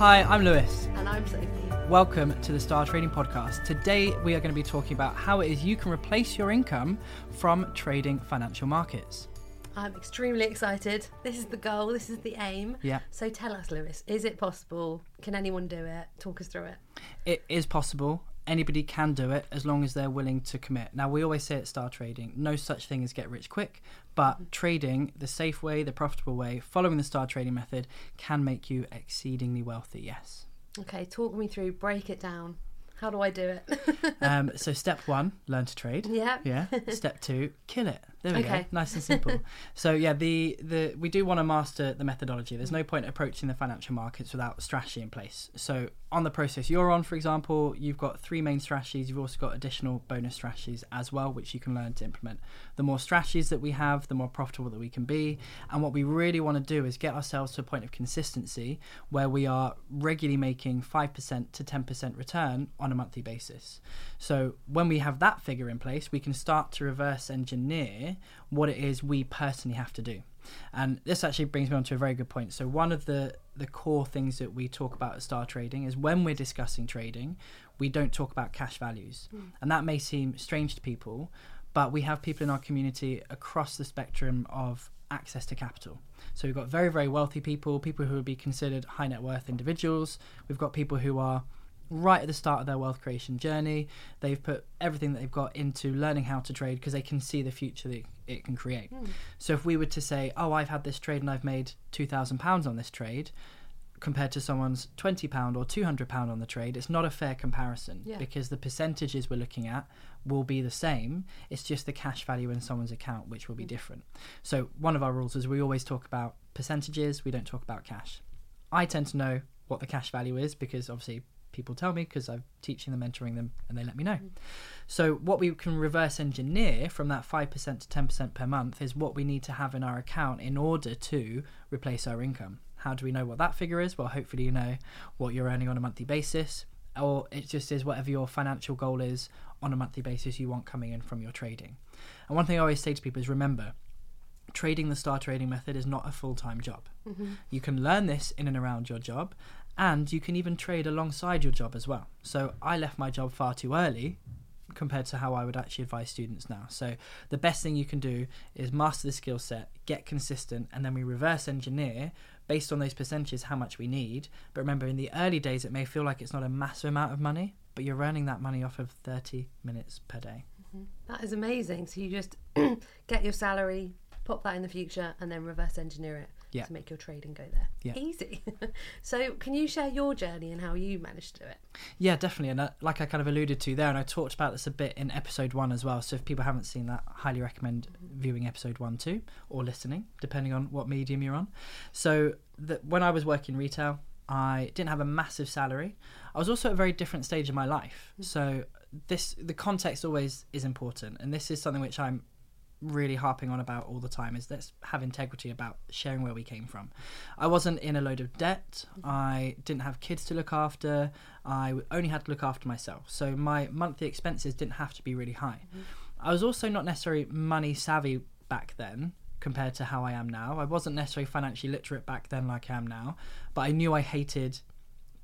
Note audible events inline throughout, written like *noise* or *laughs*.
Hi, I'm Lewis. And I'm Sophie. Welcome to the Star Trading Podcast. Today we are going to be talking about how it is you can replace your income from trading financial markets. I'm extremely excited. This is the goal, this is the aim. Yeah. So tell us, Lewis, is it possible? Can anyone do it? Talk us through it. It is possible. Anybody can do it as long as they're willing to commit. Now, we always say at Star Trading, no such thing as get rich quick, but trading the safe way, the profitable way, following the Star Trading method can make you exceedingly wealthy, yes. Okay, talk me through, break it down. How do I do it? Um, *laughs* so, step one, learn to trade. yeah. Yeah. Step two, kill it. There we go. Nice and simple. *laughs* so yeah, the the we do want to master the methodology. There's no point approaching the financial markets without a strategy in place. So on the process you're on, for example, you've got three main strategies. You've also got additional bonus strategies as well, which you can learn to implement. The more strategies that we have, the more profitable that we can be. And what we really want to do is get ourselves to a point of consistency where we are regularly making five percent to ten percent return on a monthly basis. So when we have that figure in place, we can start to reverse engineer what it is we personally have to do. And this actually brings me on to a very good point. So one of the the core things that we talk about at Star Trading is when we're discussing trading, we don't talk about cash values. Hmm. And that may seem strange to people, but we have people in our community across the spectrum of access to capital. So we've got very, very wealthy people, people who would be considered high net worth individuals. We've got people who are right at the start of their wealth creation journey. They've put everything that they've got into learning how to trade because they can see the future that it can create. Hmm. So if we were to say, "Oh, I've had this trade and I've made two thousand pounds on this trade," compared to someone's twenty pound or two hundred pound on the trade, it's not a fair comparison Yeah. because the percentages we're looking at will be the same. It's just the cash value in someone's account which will be hmm. different. So one of our rules is we always talk about percentages. We don't talk about cash. I tend to know what the cash value is because obviously people tell me because I'm teaching them, mentoring them, and they let me know. Mm. So what we can reverse engineer from that five percent to ten percent per month is what we need to have in our account in order to replace our income. How do we know what that figure is? Well, hopefully you know what you're earning on a monthly basis, or it just is whatever your financial goal is on a monthly basis you want coming in from your trading. And one thing I always say to people is remember, trading the star trading method is not a full-time job. Mm-hmm. You can learn this in and around your job, and you can even trade alongside your job as well. So I left my job far too early compared to how I would actually advise students now. So the best thing you can do is master the skill set, get consistent, and then we reverse engineer based on those percentages how much we need. But remember, in the early days, it may feel like it's not a massive amount of money, but you're earning that money off of 30 minutes per day. Mm-hmm. That is amazing. So you just *clears throat* get your salary, pop that in the future, and then reverse engineer it Yeah. to make your trading go there. Yeah. Easy. *laughs* so can you share your journey and how you managed to do it? Yeah, definitely. And uh, like I kind of alluded to there, and I talked about this a bit in episode one as well. So if people haven't seen that, I highly recommend viewing episode one too, or listening, depending on what medium you're on. So that when I was working retail, I didn't have a massive salary. I was also at a very different stage in my life. So this the context always is important, and this is something which I'm really harping on about all the time is let's have integrity about sharing where we came from. I wasn't in a load of debt. I didn't have kids to look after. I only had to look after myself. So my monthly expenses didn't have to be really high. Mm-hmm. I was also not necessarily money savvy back then compared to how I am now. I wasn't necessarily financially literate back then like I am now, but I knew I hated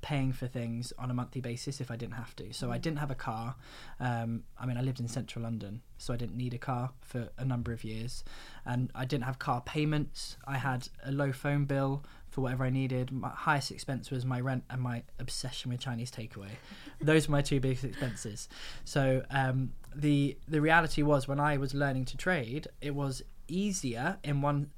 paying for things on a monthly basis if I didn't have to. So I didn't have a car. Um, I mean, I lived in central London, so I didn't need a car for a number of years. And I didn't have car payments. I had a low phone bill for whatever I needed. My highest expense was my rent and my obsession with Chinese takeaway. Those were my two biggest expenses. So um, the the reality was when I was learning to trade, it was easier in one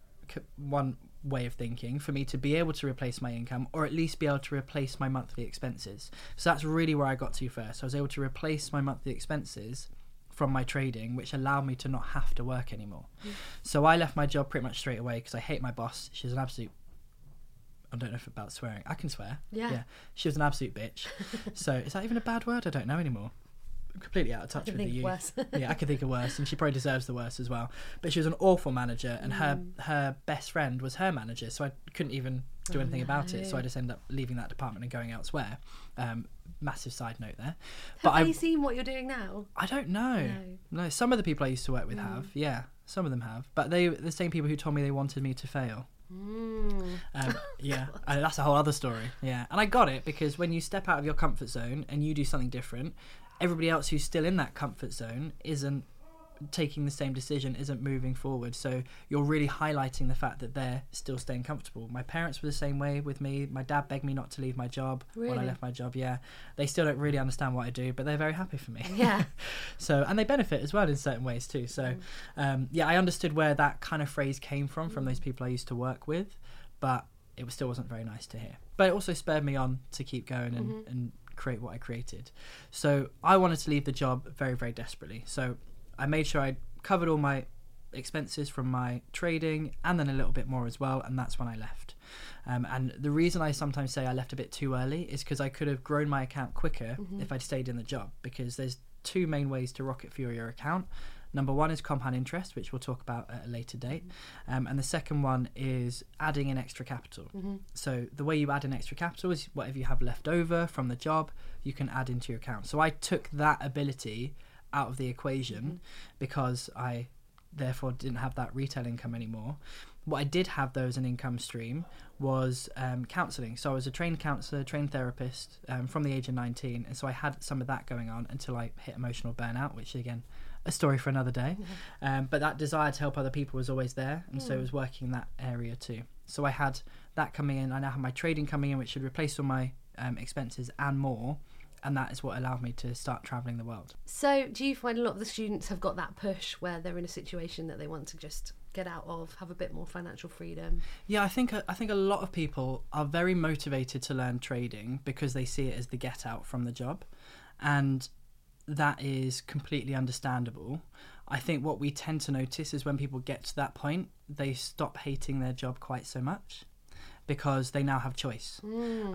one way of thinking for me to be able to replace my income or at least be able to replace my monthly expenses. So that's really where I got to first. I was able to replace my monthly expenses from my trading, which allowed me to not have to work anymore. So I left my job pretty much straight away because I hate my boss. She's an absolute. I don't know if about swearing. I can swear. Yeah. Yeah. She was an absolute bitch. *laughs* so is that even a bad word? I don't know anymore. Completely out of touch with the youth. worse. yeah, I could think of worse, and she probably deserves the worst as well. But she was an awful manager, and her Mm. her best friend was her manager, so I couldn't even do Oh, anything about it. So. I just ended up leaving that department and going elsewhere. Um, massive side note there, Have but I they seen what you're doing now? I don't know. No. No, some of the people I used to work with Mm. have, yeah, some of them have, but they the same people who told me they wanted me to fail. Mm. Um, *laughs* Yeah, and that's a whole other story. Yeah, and I got it because when you step out of your comfort zone and you do something different, everybody else who's still in that comfort zone isn't taking the same decision, isn't moving forward. So you're really highlighting the fact that they're still staying comfortable. My parents were the same way with me. My dad begged me not to leave my job when I left my job. Yeah, they still don't really understand what I do, but they're very happy for me. Yeah. *laughs* so and they benefit as well in certain ways too. So mm. um, yeah, I understood where that kind of phrase came from from those mm. people I used to work with, but it still wasn't very nice to hear. But it also spurred me on to keep going and, mm-hmm. and create what I created. So I wanted to leave the job very very desperately. So I made sure I covered all my expenses from my trading and then a little bit more as well and that's when I left. Um, and the reason I sometimes say I left a bit too early is because I could have grown my account quicker if I'd stayed in the job because there's two main ways to rocket fuel your account. Number one is compound interest, which we'll talk about at a later date. Um, and the second one is adding in extra capital. So the way you add in extra capital is whatever you have left over from the job, you can add into your account. So I took that ability out of the equation because I therefore didn't have that retail income anymore. What I did have though as an income stream was um, counselling. So I was a trained counsellor, trained therapist um, from the age of 19, and so I had some of that going on until I hit emotional burnout, which again, a story for another day. Um, but that desire to help other people was always there, and so I was working in that area too. So I had that coming in. I now have my trading coming in, which should replace all my um, expenses and more. And that is what allowed me to start traveling the world. So, do you find a lot of the students have got that push where they're in a situation that they want to just get out of, have a bit more financial freedom? Yeah, I think I think a lot of people are very motivated to learn trading because they see it as the get out from the job, and that is completely understandable. I think what we tend to notice is when people get to that point, they stop hating their job quite so much because they now have choice.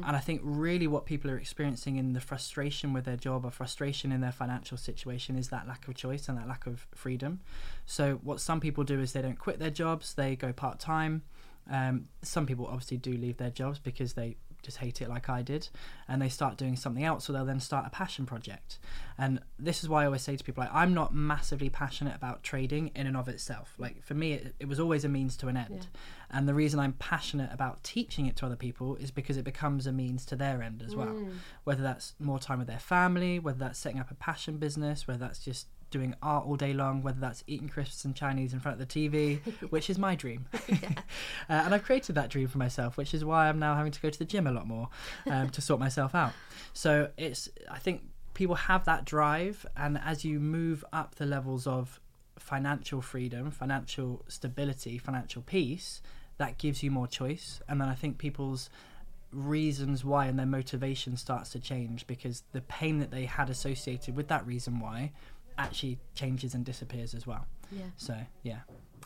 And I think really what people are experiencing in the frustration with their job or frustration in their financial situation is that lack of choice and that lack of freedom. So what some people do is they don't quit their jobs, they go part time. Um, some people obviously do leave their jobs because they just hate it like I did, and they start doing something else, or they'll then start a passion project. And this is why I always say to people, like, I'm not massively passionate about trading in and of itself. Like for me, it, it was always a means to an end, and the reason I'm passionate about teaching it to other people is because it becomes a means to their end as well. Mm. Whether that's more time with their family, whether that's setting up a passion business, whether that's just doing art all day long, whether that's eating crisps and Chinese in front of the TV, *laughs* which is my dream. *laughs* *laughs* uh, and I've created that dream for myself, which is why I'm now having to go to the gym a lot more um, to sort myself out. So it's, I think people have that drive, and as you move up the levels of financial freedom, financial stability, financial peace, that gives you more choice. And then I think people's reasons why and their motivation starts to change because the pain that they had associated with that reason why actually changes and disappears as well. Yeah. So yeah,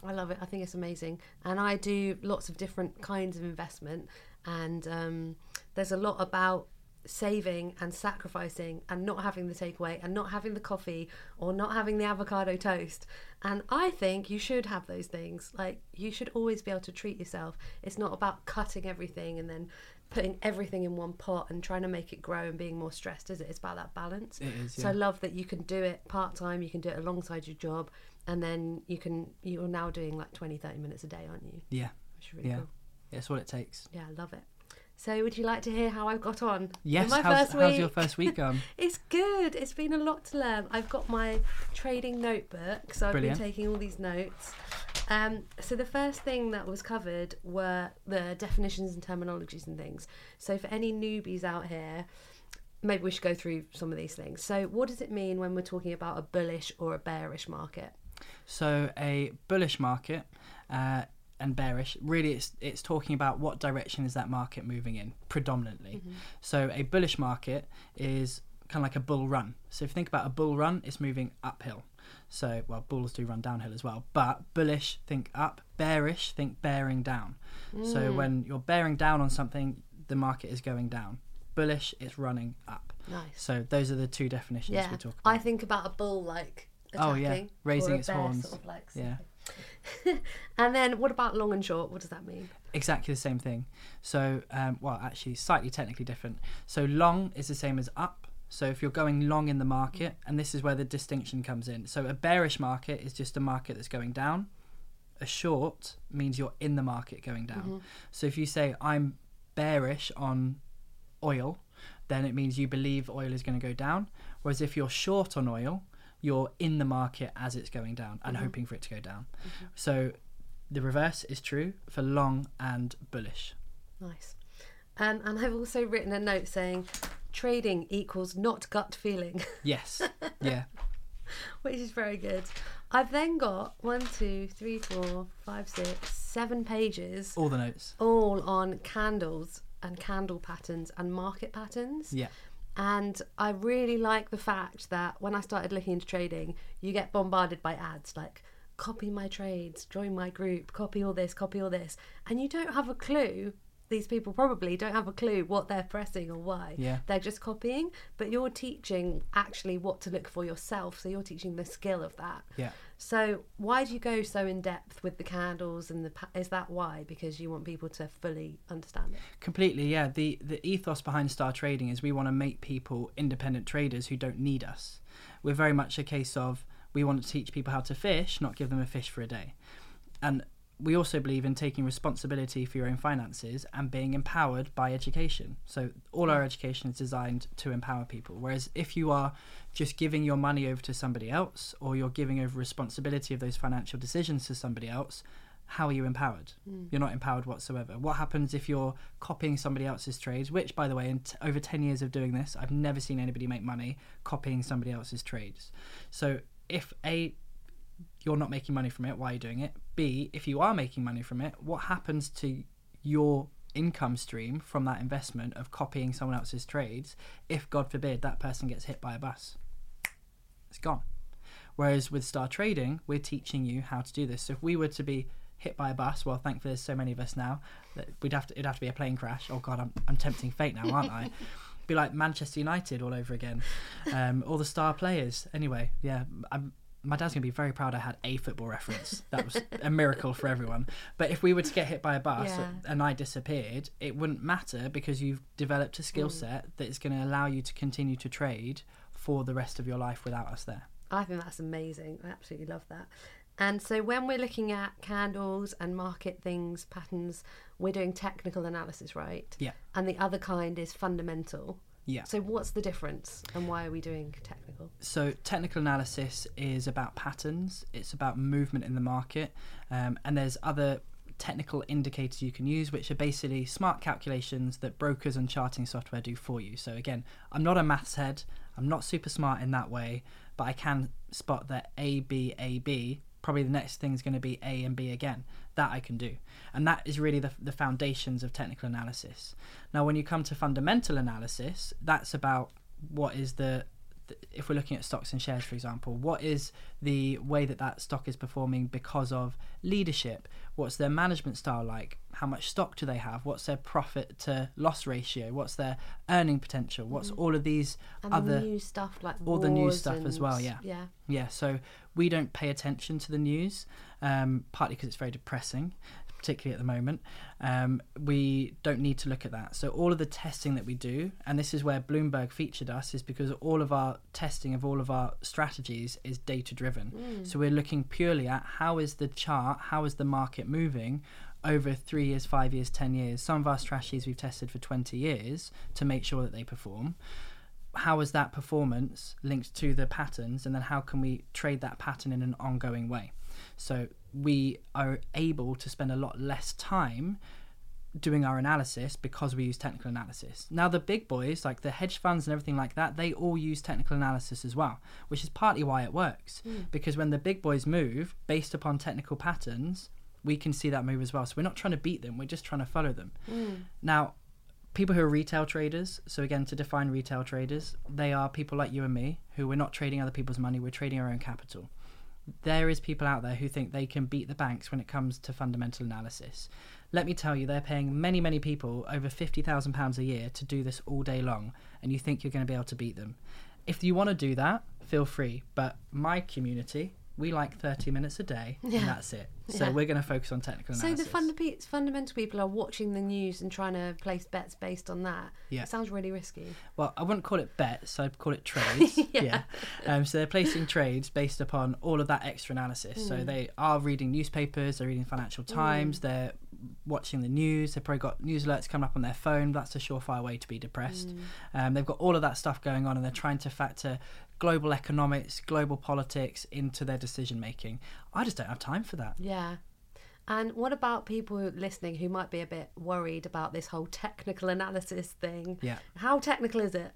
I love it. I think it's amazing. And I do lots of different kinds of investment. And um, there's a lot about saving and sacrificing and not having the takeaway and not having the coffee or not having the avocado toast. And I think you should have those things. Like, you should always be able to treat yourself. It's not about cutting everything and then putting everything in one pot and trying to make it grow and being more stressed, is it? It's about that balance. it is. So I love that you can do it part time, you can do it alongside your job, and then you can you're now doing like 20, 30 minutes a day, aren't you? yeah, Which is really Yeah. cool. that's what it takes. Yeah, I love it. So would you like to hear how I've got on? Yes. my How's, first how's your first week gone? *laughs* It's good. It's been a lot to learn. I've got my trading notebook, so I've Brilliant. been taking all these notes. Um, so the first thing that was covered were the definitions and terminologies and things. So for any newbies out here, maybe we should go through some of these things. So what does it mean when we're talking about a bullish or a bearish market? So a bullish market uh, and bearish, really, it's it's talking about what direction is that market moving in predominantly. Mm-hmm. So a bullish market is kind of like a bull run. So if you think about a bull run, it's moving uphill. So well, bulls do run downhill as well, but bullish think up, bearish think bearing down. So mm. when you're bearing down on something, the market is going down. Bullish, it's running up. Nice. So those are the two definitions Yeah, we talk about. I think about a bull like Oh, yeah, attacking, raising its horns. Sort of like Yeah. *laughs* and then what about long and short? What does that mean? exactly the same thing. So, um, well, actually, slightly technically different. So, long is the same as up. So, if you're going long in the market, and this is where the distinction comes in. So, a bearish market is just a market that's going down. A short means you're in the market going down. So, if you say I'm bearish on oil, then it means you believe oil is going to go down. Whereas if you're short on oil, you're in the market as it's going down and hoping for it to go down. So the reverse is true for long and bullish. Nice. Um, and I've also written a note saying trading equals not gut feeling, *laughs* Yes. Yeah. *laughs* which is very good. I've then got one, two, three, four, five, six, seven pages All the notes. all on candles and candle patterns and market patterns. Yeah. And I really like the fact that when I started looking into trading, you get bombarded by ads like copy my trades, join my group, copy all this, copy all this. And you don't have a clue. These people probably don't have a clue what they're pressing or why. Yeah. They're just copying, but you're teaching actually what to look for yourself. So you're teaching the skill of that. Yeah. So why do you go so in depth with the candles and the is that why? Because you want people to fully understand it. Completely, yeah. The the ethos behind Star Trading is we want to make people independent traders who don't need us. We're very much a case of we want to teach people how to fish, not give them a fish for a day. And we also believe in taking responsibility for your own finances and being empowered by education. So all our education is designed to empower people. Whereas if you are just giving your money over to somebody else or you're giving over responsibility of those financial decisions to somebody else, how are you empowered? Hmm. You're not empowered whatsoever. What happens if you're copying somebody else's trades? Which, by the way, in t- over 10 years of doing this, I've never seen anybody make money copying somebody else's trades. So if A, you're not making money from it, why are you doing it? B, if you are making money from it, what happens to your income stream from that investment of copying someone else's trades if, God forbid, that person gets hit by a bus? It's gone. Whereas with Star Trading, we're teaching you how to do this. So if we were to be hit by a bus, well, thankfully there's so many of us now that we'd have to it'd have to be a plane crash. Oh God, I'm I'm tempting fate now, aren't I? *laughs* be like Manchester United all over again. Um, all the star players. Anyway, yeah, I'm, my dad's gonna be very proud I had a football reference. That was a miracle for everyone. But if we were to get hit by a bus Yeah. and I disappeared, it wouldn't matter because you've developed a skill mm. set that is going to allow you to continue to trade for the rest of your life without us there. I think that's amazing. I absolutely love that. And so when we're looking at candles and market things, patterns, we're doing technical analysis, right? Yeah. And the other kind is fundamental. Yeah. So what's the difference and why are we doing technical? So technical analysis is about patterns. It's about movement in the market, um, and there's other technical indicators you can use, which are basically smart calculations that brokers and charting software do for you. So again, I'm not a maths head. I'm not super smart in that way, but I can spot that A B A B. Probably the next thing is going to be A and B again. That I can do, and that is really the the foundations of technical analysis. Now, when you come to fundamental analysis, that's about what is the th- if we're looking at stocks and shares, for example, what is the way that that stock is performing because of leadership? What's their management style like? How much stock do they have? What's their profit to loss ratio? What's their earning potential? What's all of these And other the new stuff like all the new stuff as well, yeah. Yeah. yeah, so we don't pay attention to the news, um, partly because it's very depressing, particularly at the moment. Um, we don't need to look at that. So all of the testing that we do, and this is where Bloomberg featured us, is because all of our testing of all of our strategies is data driven. So we're looking purely at how is the chart, how is the market moving over three years, five years, ten years. Some of our strategies we've tested for twenty years to make sure that they perform how is that performance linked to the patterns and then how can we trade that pattern in an ongoing way so we are able to spend a lot less time doing our analysis because we use technical analysis. Now the big boys like the hedge funds and everything like that they all use technical analysis as well which is partly why it works. Hmm. Because when the big boys move based upon technical patterns we can see that move as well. So we're not trying to beat them we're just trying to follow them. Hmm. Now people who are retail traders so again to define retail traders they are people like you and me who we're not trading other people's money we're trading our own capital there is people out there who think they can beat the banks when it comes to fundamental analysis. Let me tell you they're paying many many people over 50,000 pounds a year to do this all day long and you think you're going to be able to beat them. If you want to do that feel free but my community we like 30 minutes a day Yeah. and that's it so Yeah. we're going to focus on technical So analysis So the funda- fundamental people are watching the news and trying to place bets based on that. Yeah. It sounds really risky. Well, I wouldn't call it bets. I'd call it *laughs* trades. Yeah. yeah. Um, so they're placing trades based upon all of that extra analysis. Mm. So they are reading newspapers, they're reading Financial Times, they're watching the news. They've probably got news alerts coming up on their phone. That's a surefire way to be depressed. Um, they've got all of that stuff going on, and they're trying to factor global economics, global politics into their decision making. I just don't have time for that. Yeah. And what about people listening who might be a bit worried about this whole technical analysis thing? Yeah. How technical is it?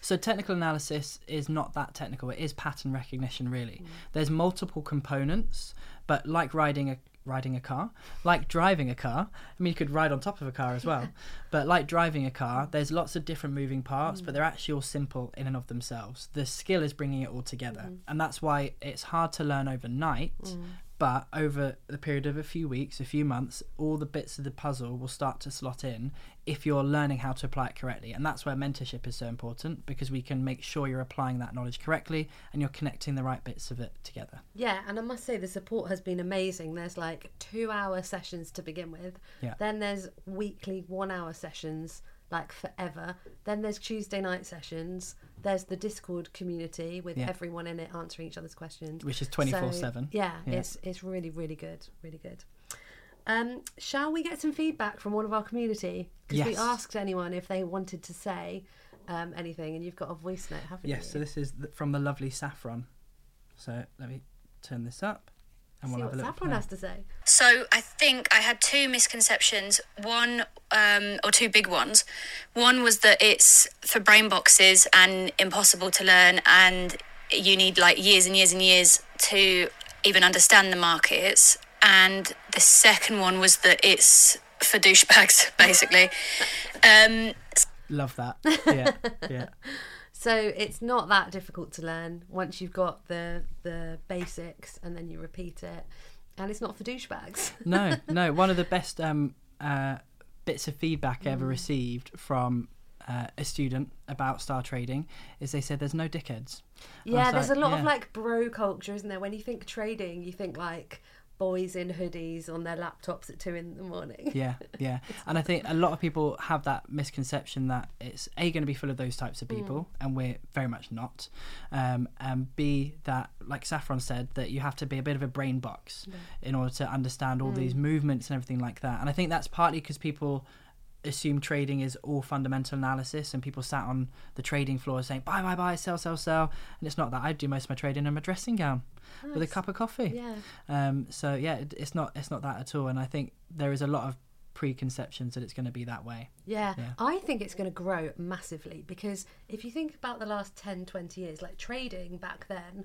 So technical analysis is not that technical. It is pattern recognition really. Mm. There's multiple components, but like riding a riding a car, like driving a car. I mean you could ride on top of a car as well. *laughs* but like driving a car, there's lots of different moving parts, but they're actually all simple in and of themselves. The skill is bringing it all together. Mm. And that's why it's hard to learn overnight. Mm. But over the period of a few weeks, a few months, all the bits of the puzzle will start to slot in if you're learning how to apply it correctly. And that's where mentorship is so important because we can make sure you're applying that knowledge correctly and you're connecting the right bits of it together. Yeah, and I must say the support has been amazing. There's like two hour sessions to begin with. Yeah. Then there's weekly one hour sessions, like forever. Then there's Tuesday night sessions. There's the Discord community with Yeah. everyone in it answering each other's questions. Which is 24/7. Yeah, Yeah. it's it's really really good, really good. Um, shall we get some feedback from one of our community? Because we asked anyone if they wanted to say um, anything, and you've got a voice note, haven't Yes, you? Yes. So this is from the lovely Saffron. So let me turn this up and See we'll what have a little Saffron has to say. So I think I had two misconceptions. One, um, or two big ones. One was that it's for brain boxes and impossible to learn, and you need like years and years and years to even understand the markets. And the second one was that it's for douchebags, *laughs* basically. *laughs* Um, Love that. Yeah, yeah. *laughs* So it's not that difficult to learn once you've got the the basics and then you repeat it. And it's not for douchebags. *laughs* No, no. One of the best um, uh, bits of feedback I ever received from uh, a student about star trading is they said there's no dickheads. Yeah, there's a lot of like bro culture, isn't there? When you think trading, you think like boys in hoodies on their laptops at two in the morning. yeah *laughs* yeah. And i think a lot of people have that misconception that it's a going to be full of those types of people and we're very much not. Um, and b that like saffron said that you have to be a bit of a brain box in order to understand all these movements and everything like that. And i think that's partly because people assume trading is all fundamental analysis and people sat on the trading floor saying buy buy buy sell sell sell and it's not that i do most of my trading in my dressing gown with a cup of coffee Yeah. um, so yeah, it, it's not it's not that at all, and I think there is a lot of preconceptions that it's going to be that way. Yeah, Yeah. I think it's going to grow massively because if you think about the last 10, 20 years, like trading back then,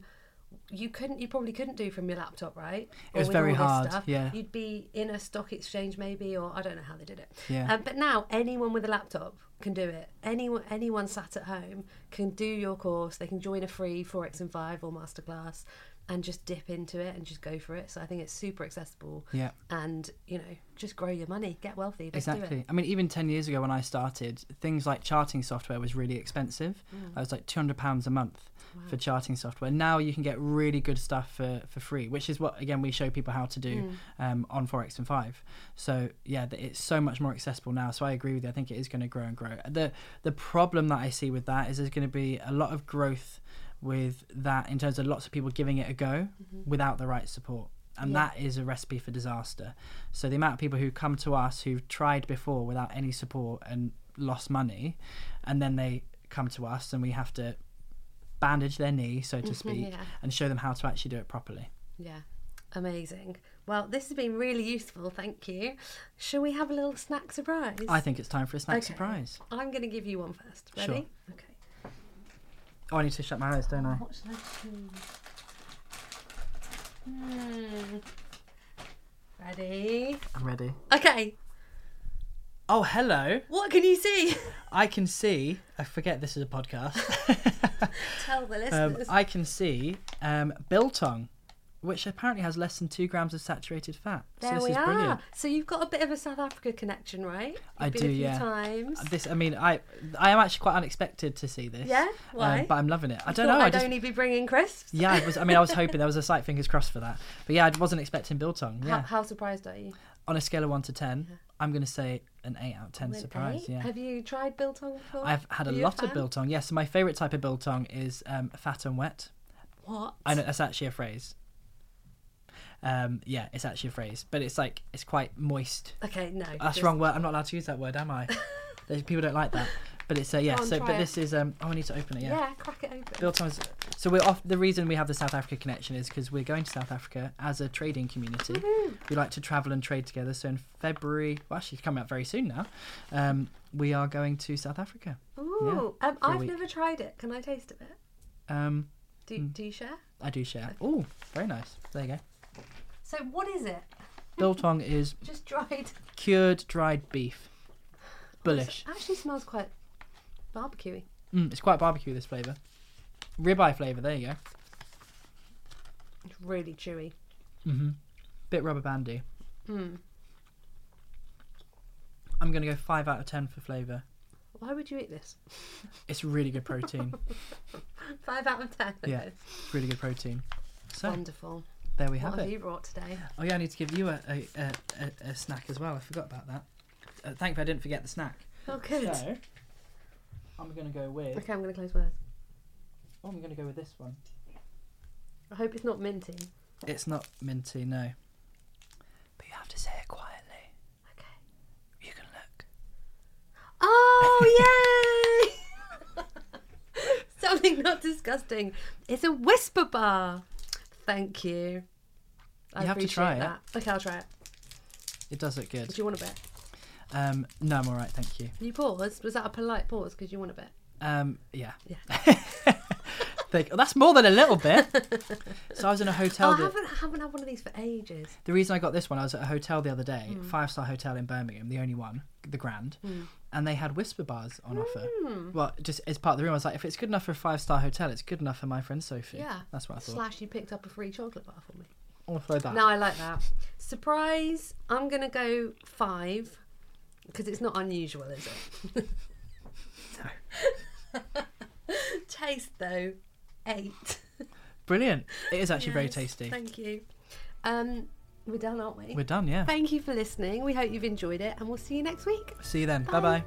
you couldn't, you probably couldn't do from your laptop, right? It was very hard, yeah. You'd be in a stock exchange maybe, or I don't know how they did it. Yeah. Um, but now anyone with a laptop can do it. Anyone, anyone sat at home can do your course. They can join a free Forex and Five or masterclass and just dip into it and just go for it. So I think it's super accessible. Yeah. And you know, just grow your money, get wealthy. Let's do it. Exactly. I mean, even ten years ago when I started, things like charting software was really expensive. Mm. That was like two hundred pounds a month for charting software. Now you can get really good stuff for, for free, which is what again we show people how to do Mm. um, on Forex and Five. So yeah, it's so much more accessible now. So I agree with you. I think it is going to grow and grow. The the problem that I see with that is there's going to be a lot of growth with that in terms of lots of people giving it a go mm-hmm. without the right support. And Yeah. that is a recipe for disaster. So the amount of people who come to us who've tried before without any support and lost money, and then they come to us and we have to bandage their knee, so to mm-hmm, speak, Yeah. and show them how to actually do it properly. Yeah, amazing. Well, this has been really useful. Thank you. Shall we have a little snack surprise? I think it's time for a snack Okay. surprise. I'm going to give you one first. Sure. Okay. Oh, I need to shut my eyes, don't I? What should I choose? Hmm. Ready? I'm ready. Okay. Oh, hello. What can you see? *laughs* I can see. I forget this is a podcast. *laughs* Tell the um, listeners. I can see um, biltong, which apparently has less than two grams of saturated fat. so there this we is are. brilliant. So you've got a bit of a South Africa connection, right? You've I been do, a few yeah. Times. This, I mean, I, I am actually quite unexpected to see this. Yeah? Why? Um, but I'm loving it. I You don't know. I I'd just, only be bringing crisps. yeah, I was. I mean, I was *laughs* hoping there was a sight. fingers crossed for that. But yeah, I wasn't expecting biltong. How, Yeah. how surprised are you? On a scale of one to ten, I'm going to say an eight out of ten. An surprise. eight? Yeah. Have you tried biltong before? I've had a lot of fan? biltong. Yes, my favourite type of biltong is um, fat and wet. What? I know that's actually a phrase. Um, yeah, it's actually a phrase, but it's like it's quite moist. Okay, no. That's just- the wrong word. I'm not allowed to use that word, am I? *laughs* People don't like that. But it's uh, yeah. On, so, but it. this is um. Oh, I need to open it. Yeah. Yeah. crack it open. Biltong's. So we're off. The reason we have the South Africa connection is because we're going to South Africa as a trading community. Woohoo. We like to travel and trade together. So in February, well, actually, it's coming up very soon now. Um, we are going to South Africa. Ooh, um, for a I've never tried it. Can I taste a bit? Um, Do, Mm. do you share? I do share. Oh, very nice. There you go. So what is it? Biltong is *laughs* Just dried. cured dried beef. Bullish. It actually smells quite barbecuey. Mm, it's quite barbecue. This flavour. Ribeye flavour. There you go. It's really chewy. Mm-hmm. Bit rubber bandy. Mm. I'm gonna go five out of ten for flavour. Why would you eat this? *laughs* It's really good protein. *laughs* Five out of ten. Yeah. It's really good protein. So Wonderful. There we have What have have it. you brought today? Oh yeah, I need to give you a a, a, a, a snack as well. I forgot about that. Uh, thankfully, I didn't forget the snack. Oh, good. So I'm gonna go with. Okay, I'm going to close eyes. Oh, I'm gonna go with this one. I hope it's not minty. It's not minty, no. But you have to say it quietly. Okay. You can look. Oh, *laughs* yay! *laughs* Something not disgusting. It's a Wispa bar. Thank you. I You have to try that. Okay, I'll try it. It does look good. Do you want a bit? Um, no, I'm all right, thank you. You paused. Was that a polite pause? Because you want a bit. Um, yeah. Yeah. *laughs* Think- that's more than a little bit. *laughs* so I was in a hotel. Oh, I haven't, I haven't had one of these for ages. The reason I got this one, I was at a hotel the other day, Hmm. five star hotel in Birmingham, the only one, the Grand, and they had Wispa bars on offer. Hmm. Well, just as part of the room, I was like, if it's good enough for a five star hotel, it's good enough for my friend Sophie. Yeah. that's what I thought. Slash, you picked up a free chocolate bar for me. Also that. No, I like that. Surprise. I'm going to go five. Because it's not unusual, is it? *laughs* No. *laughs* Taste, though, eight. Brilliant. It is actually very tasty. Thank you. Um, we're done, aren't we? We're done, yeah. Thank you for listening. We hope you've enjoyed it, and we'll see you next week. See you then. Bye bye.